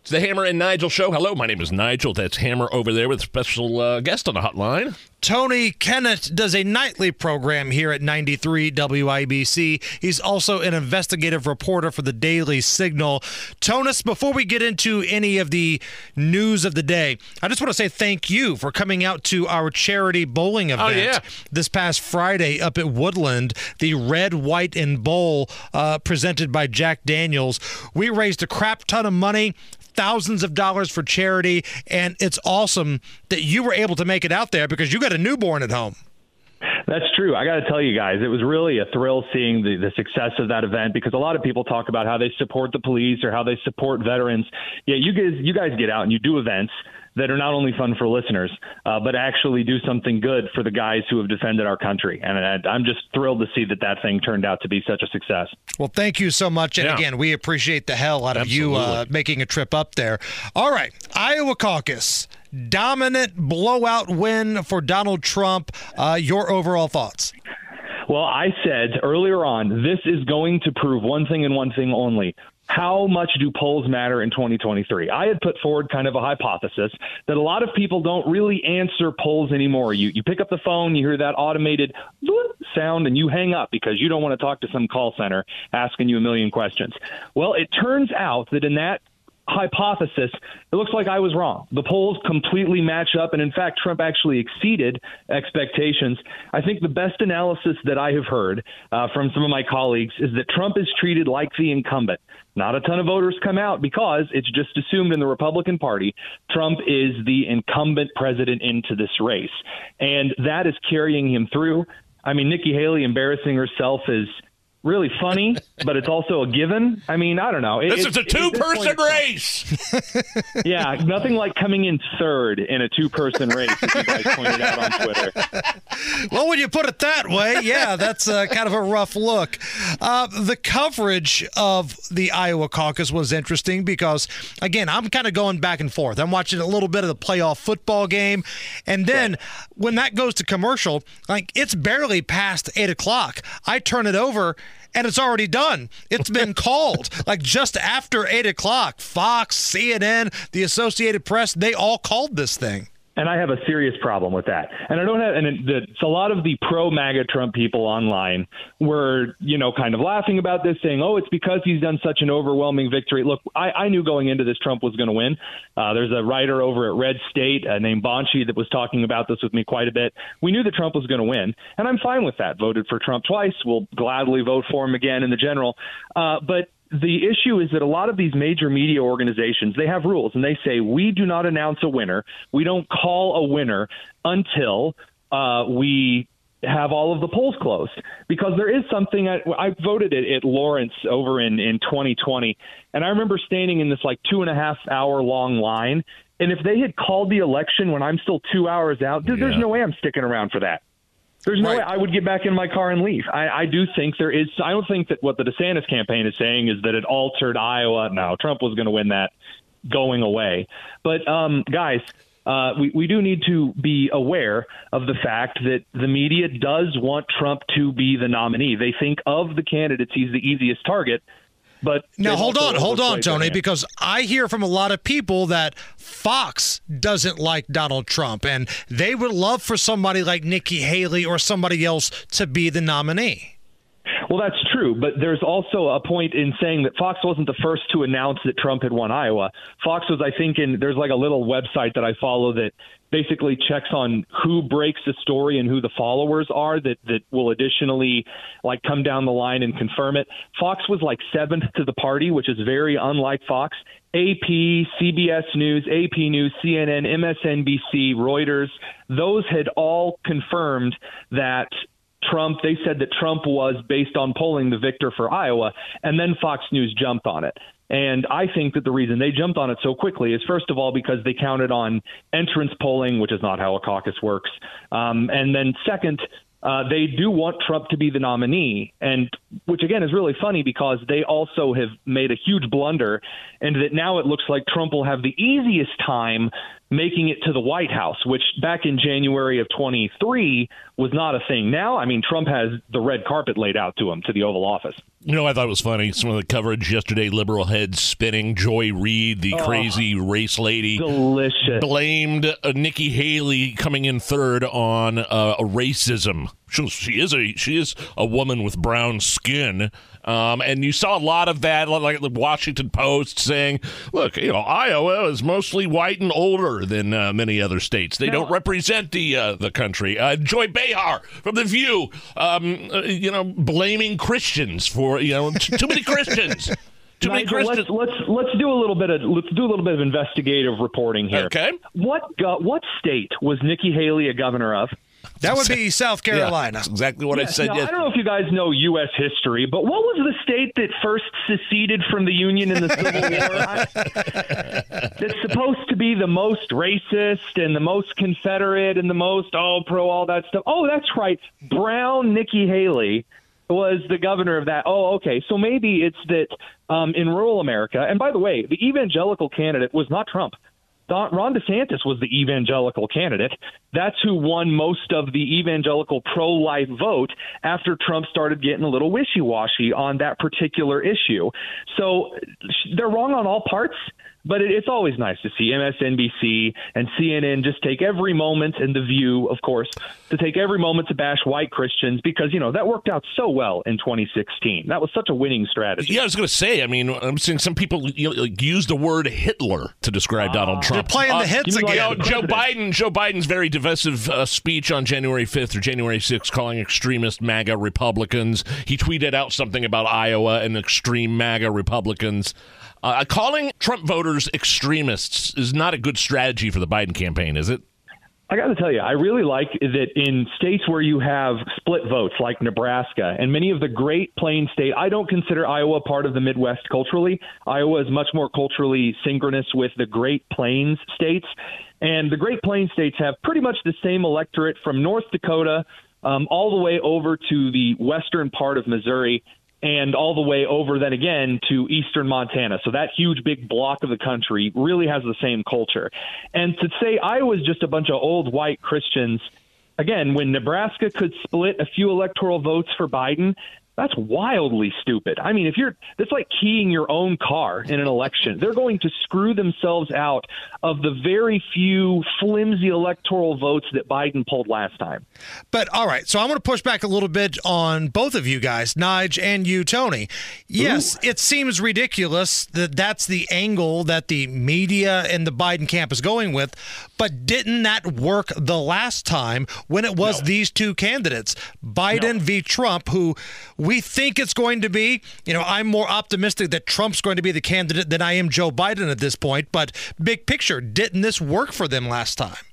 It's the Hammer and Nigel show. Hello, my name is Nigel. That's Hammer over there with a special uh, guest on the hotline. Tony Kinnett does a nightly program here at 93 WIBC. He's also an investigative reporter for the Daily Signal. Tonus, before we get into any of the news of the day, I just want to say thank you for coming out to our charity bowling event oh, yeah. this past Friday up at Woodland, the Red, White, and Bowl uh, presented by Jack Daniels. We raised a crap ton of money thousands of dollars for charity. And it's awesome that you were able to make it out there because you got a newborn at home. That's true. I got to tell you guys, it was really a thrill seeing the, the success of that event because a lot of people talk about how they support the police or how they support veterans. Yeah, you guys, you guys get out and you do events that are not only fun for listeners, uh, but actually do something good for the guys who have defended our country. And I'm just thrilled to see that that thing turned out to be such a success. Well, thank you so much. And yeah. again, we appreciate the hell out of Absolutely. you uh, making a trip up there. All right, Iowa caucus. Dominant blowout win for Donald Trump. Uh, your overall thoughts? Well, I said earlier on, this is going to prove one thing and one thing only how much do polls matter in 2023? I had put forward kind of a hypothesis that a lot of people don't really answer polls anymore. You you pick up the phone, you hear that automated sound, and you hang up because you don't want to talk to some call center asking you a million questions. Well, it turns out that in that hypothesis, it looks like I was wrong. The polls completely match up, and in fact, Trump actually exceeded expectations. I think the best analysis that I have heard uh, from some of my colleagues is that Trump is treated like the incumbent. Not a ton of voters come out because it's just assumed in the Republican Party Trump is the incumbent president into this race. And that is carrying him through. I mean, Nikki Haley embarrassing herself is really funny, but it's also a given. I mean, I don't know. It, this is a two-person race. yeah, nothing like coming in third in a two-person race, as you guys pointed out on Twitter. Well, when you put it that way, yeah, that's uh, kind of a rough look. Uh, the coverage of the Iowa caucus was interesting because, again, I'm kind of going back and forth. I'm watching a little bit of the playoff football game, and then right. when that goes to commercial, like it's barely past eight o'clock. I turn it over and it's already done. It's been called like just after eight o'clock. Fox, CNN, the Associated Press, they all called this thing. And I have a serious problem with that. And I don't have, and it's a lot of the pro MAGA Trump people online were, you know, kind of laughing about this, saying, oh, it's because he's done such an overwhelming victory. Look, I, I knew going into this Trump was going to win. Uh, there's a writer over at Red State uh, named Bonchie that was talking about this with me quite a bit. We knew that Trump was going to win, and I'm fine with that. Voted for Trump twice. We'll gladly vote for him again in the general. Uh, but the issue is that a lot of these major media organizations they have rules and they say we do not announce a winner. We don't call a winner until uh, we have all of the polls closed. Because there is something I, I voted at, at Lawrence over in in 2020 and I remember standing in this like two and a half hour long line and if they had called the election when I'm still two hours out yeah. there's no way I'm sticking around for that there's no right. way I would get back in my car and leave. I, I do think there is. I don't think that what the DeSantis campaign is saying is that it altered Iowa. Now Trump was going to win that going away. But um, guys, uh, we, we do need to be aware of the fact that the media does want Trump to be the nominee. They think of the candidates he's the easiest target. But now hold on, hold on, Tony, because I hear from a lot of people that Fox doesn't like Donald Trump, and they would love for somebody like Nikki Haley or somebody else to be the nominee. Well, that's true, but there's also a point in saying that Fox wasn't the first to announce that Trump had won Iowa. Fox was, I think, in there's like a little website that I follow that basically checks on who breaks the story and who the followers are that that will additionally like come down the line and confirm it. Fox was like seventh to the party, which is very unlike Fox. AP, CBS News, AP News, CNN, MSNBC, Reuters, those had all confirmed that Trump, they said that Trump was, based on polling, the victor for Iowa, and then Fox News jumped on it. And I think that the reason they jumped on it so quickly is, first of all, because they counted on entrance polling, which is not how a caucus works. Um, and then, second, uh, they do want Trump to be the nominee, and which again is really funny because they also have made a huge blunder, and that now it looks like Trump will have the easiest time making it to the White House, which back in January of 23 was not a thing. Now, I mean, Trump has the red carpet laid out to him to the Oval Office. You know, I thought it was funny. Some of the coverage yesterday, liberal heads spinning. Joy Reid, the oh, crazy race lady, delicious, blamed uh, Nikki Haley coming in third on uh, racism. She, she is a she is a woman with brown skin. Um, and you saw a lot of that, like the Washington Post saying, "Look, you know, Iowa is mostly white and older than uh, many other states. They don't represent the uh, the country." Uh, Joy Behar from The View, um, uh, you know, blaming Christians for you know t- too many Christians. Too many Christians. Let's, let's let's do a little bit of let's do a little bit of investigative reporting here. Okay. What what state was Nikki Haley a governor of? That would be South Carolina. Yeah, exactly what I said. Now, I don't know if you guys know U.S. history, but what was the state that first seceded from the Union in the Civil War? That's supposed to be the most racist and the most Confederate and the most oh pro all that stuff. Oh, that's right. Brown Nikki Haley was the governor of that. Oh, okay. So maybe it's that um, in rural America. And by the way, the evangelical candidate was not Trump. Ron DeSantis was the evangelical candidate. That's who won most of the evangelical pro life vote after Trump started getting a little wishy washy on that particular issue. So they're wrong on all parts. But it's always nice to see MSNBC and CNN just take every moment, and The View, of course, to take every moment to bash white Christians because, you know, that worked out so well in 2016. That was such a winning strategy. Yeah, I was going to say, I mean, I'm seeing some people use the word Hitler to describe uh, Donald Trump. They're playing uh, the hits again. Like Joe Biden, Joe Biden's very divisive uh, speech on January 5th or January 6th calling extremist MAGA Republicans. He tweeted out something about Iowa and extreme MAGA Republicans. Uh, calling Trump voters extremists is not a good strategy for the Biden campaign, is it? I got to tell you, I really like that in states where you have split votes, like Nebraska and many of the Great Plains state. I don't consider Iowa part of the Midwest culturally. Iowa is much more culturally synchronous with the Great Plains states, and the Great Plains states have pretty much the same electorate from North Dakota um, all the way over to the western part of Missouri and all the way over then again to eastern Montana. So that huge big block of the country really has the same culture. And to say Iowa's just a bunch of old white Christians, again, when Nebraska could split a few electoral votes for Biden, that's wildly stupid. I mean, if you're that's like keying your own car in an election. They're going to screw themselves out of the very few flimsy electoral votes that Biden pulled last time. But all right, so I'm going to push back a little bit on both of you guys, Nige and you, Tony. Yes, Ooh. it seems ridiculous that that's the angle that the media and the Biden camp is going with, but didn't that work the last time when it was no. these two candidates, Biden no. v. Trump, who we think it's going to be? You know, I'm more optimistic that Trump's going to be the candidate than I am Joe Biden at this point. But big picture, didn't this work for them last time?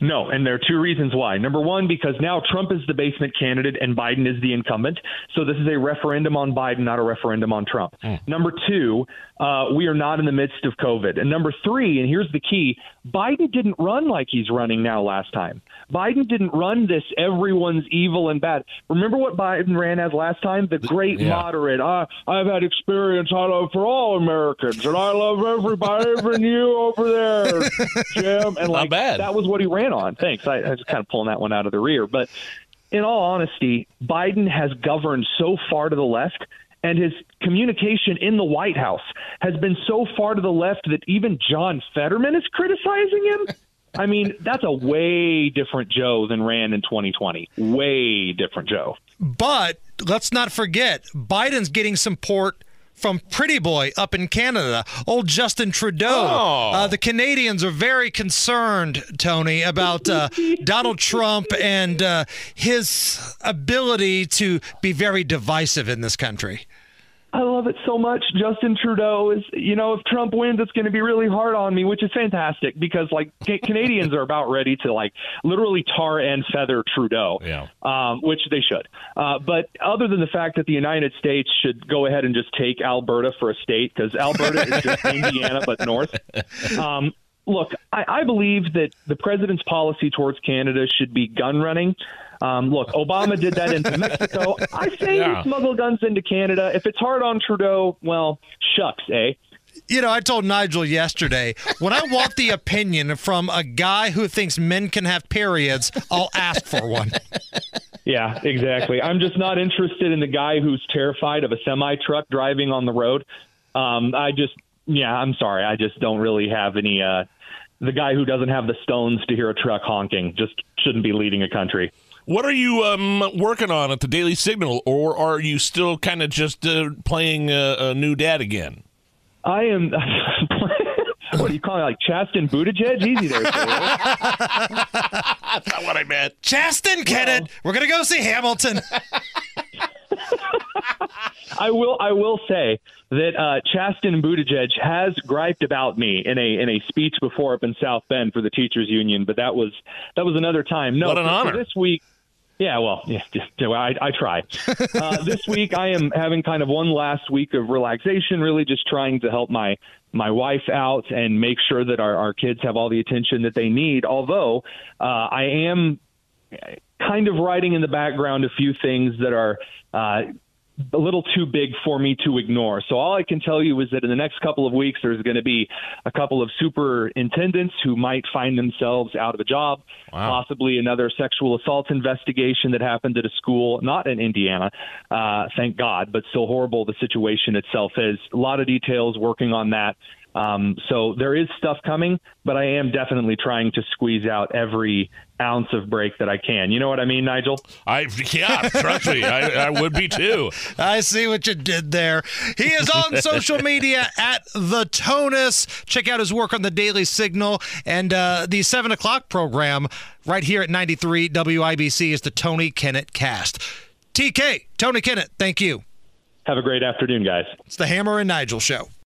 No, and there are two reasons why. Number one, because now Trump is the basement candidate and Biden is the incumbent. So this is a referendum on Biden, not a referendum on Trump. Mm. Number two, uh, we are not in the midst of COVID. And number three, and here's the key Biden didn't run like he's running now last time. Biden didn't run this everyone's evil and bad. Remember what Biden ran as last time? The great yeah. moderate. Uh, I've had experience I love for all Americans, and I love everybody, even you over there, Jim. And like that was what he ran on. Thanks. I, I was kind of pulling that one out of the rear, but in all honesty, Biden has governed so far to the left and his communication in the White House has been so far to the left that even John Fetterman is criticizing him. I mean, that's a way different Joe than ran in 2020. Way different Joe. But let's not forget, Biden's getting support from Pretty Boy up in Canada, old Justin Trudeau. Oh. Uh, the Canadians are very concerned, Tony, about uh, Donald Trump and uh, his ability to be very divisive in this country. I love it so much. Justin Trudeau is, you know, if Trump wins, it's going to be really hard on me, which is fantastic because like Canadians are about ready to like literally tar and feather Trudeau, yeah. um, which they should. Uh, but other than the fact that the United States should go ahead and just take Alberta for a state because Alberta is just Indiana but north. Um, look, I, I believe that the president's policy towards Canada should be gun running. Um, look, Obama did that into Mexico. I say Yeah. smuggle guns into Canada. If it's hard on Trudeau, well, shucks, eh? You know, I told Nigel yesterday when I want the opinion from a guy who thinks men can have periods, I'll ask for one. Yeah, exactly. I'm just not interested in the guy who's terrified of a semi truck driving on the road. Um, I just, yeah, I'm sorry. I just don't really have any. Uh, the guy who doesn't have the stones to hear a truck honking just shouldn't be leading a country. What are you um, working on at the Daily Signal, or are you still kind of just uh, playing uh, a new dad again? I am. what do you call it? Like Chasten Buttigieg? Easy there. That's not what I meant. Chasten, Kinnett, we're going to go see Hamilton. I will. I will say that uh, Chasten Buttigieg has griped about me in a in a speech before up in South Bend for the teachers union, but that was that was another time. No, What an for- for honor. this week. Yeah, well, yeah, just, I, I try. Uh, this week, I am having kind of one last week of relaxation, really just trying to help my my wife out and make sure that our, our kids have all the attention that they need. Although uh, I am kind of writing in the background a few things that are uh, a little too big for me to ignore. So all I can tell you is that in the next couple of weeks, there's going to be a couple of superintendents who might find themselves out of a job, possibly another sexual assault investigation that happened at a school, not in Indiana, uh, thank God, but still horrible. The situation itself is a lot of details working on that. Um, so there is stuff coming, but I am definitely trying to squeeze out every ounce of break that I can. You know what I mean, Nigel? I yeah, trust me, I, I would be too. I see what you did there. He is on social media at the Tonus. Check out his work on the Daily Signal and uh, the seven o'clock program right here at 93 WIBC is the Tony Kinnett Cast. TK, Tony Kinnett, thank you. Have a great afternoon, guys. It's the Hammer and Nigel show.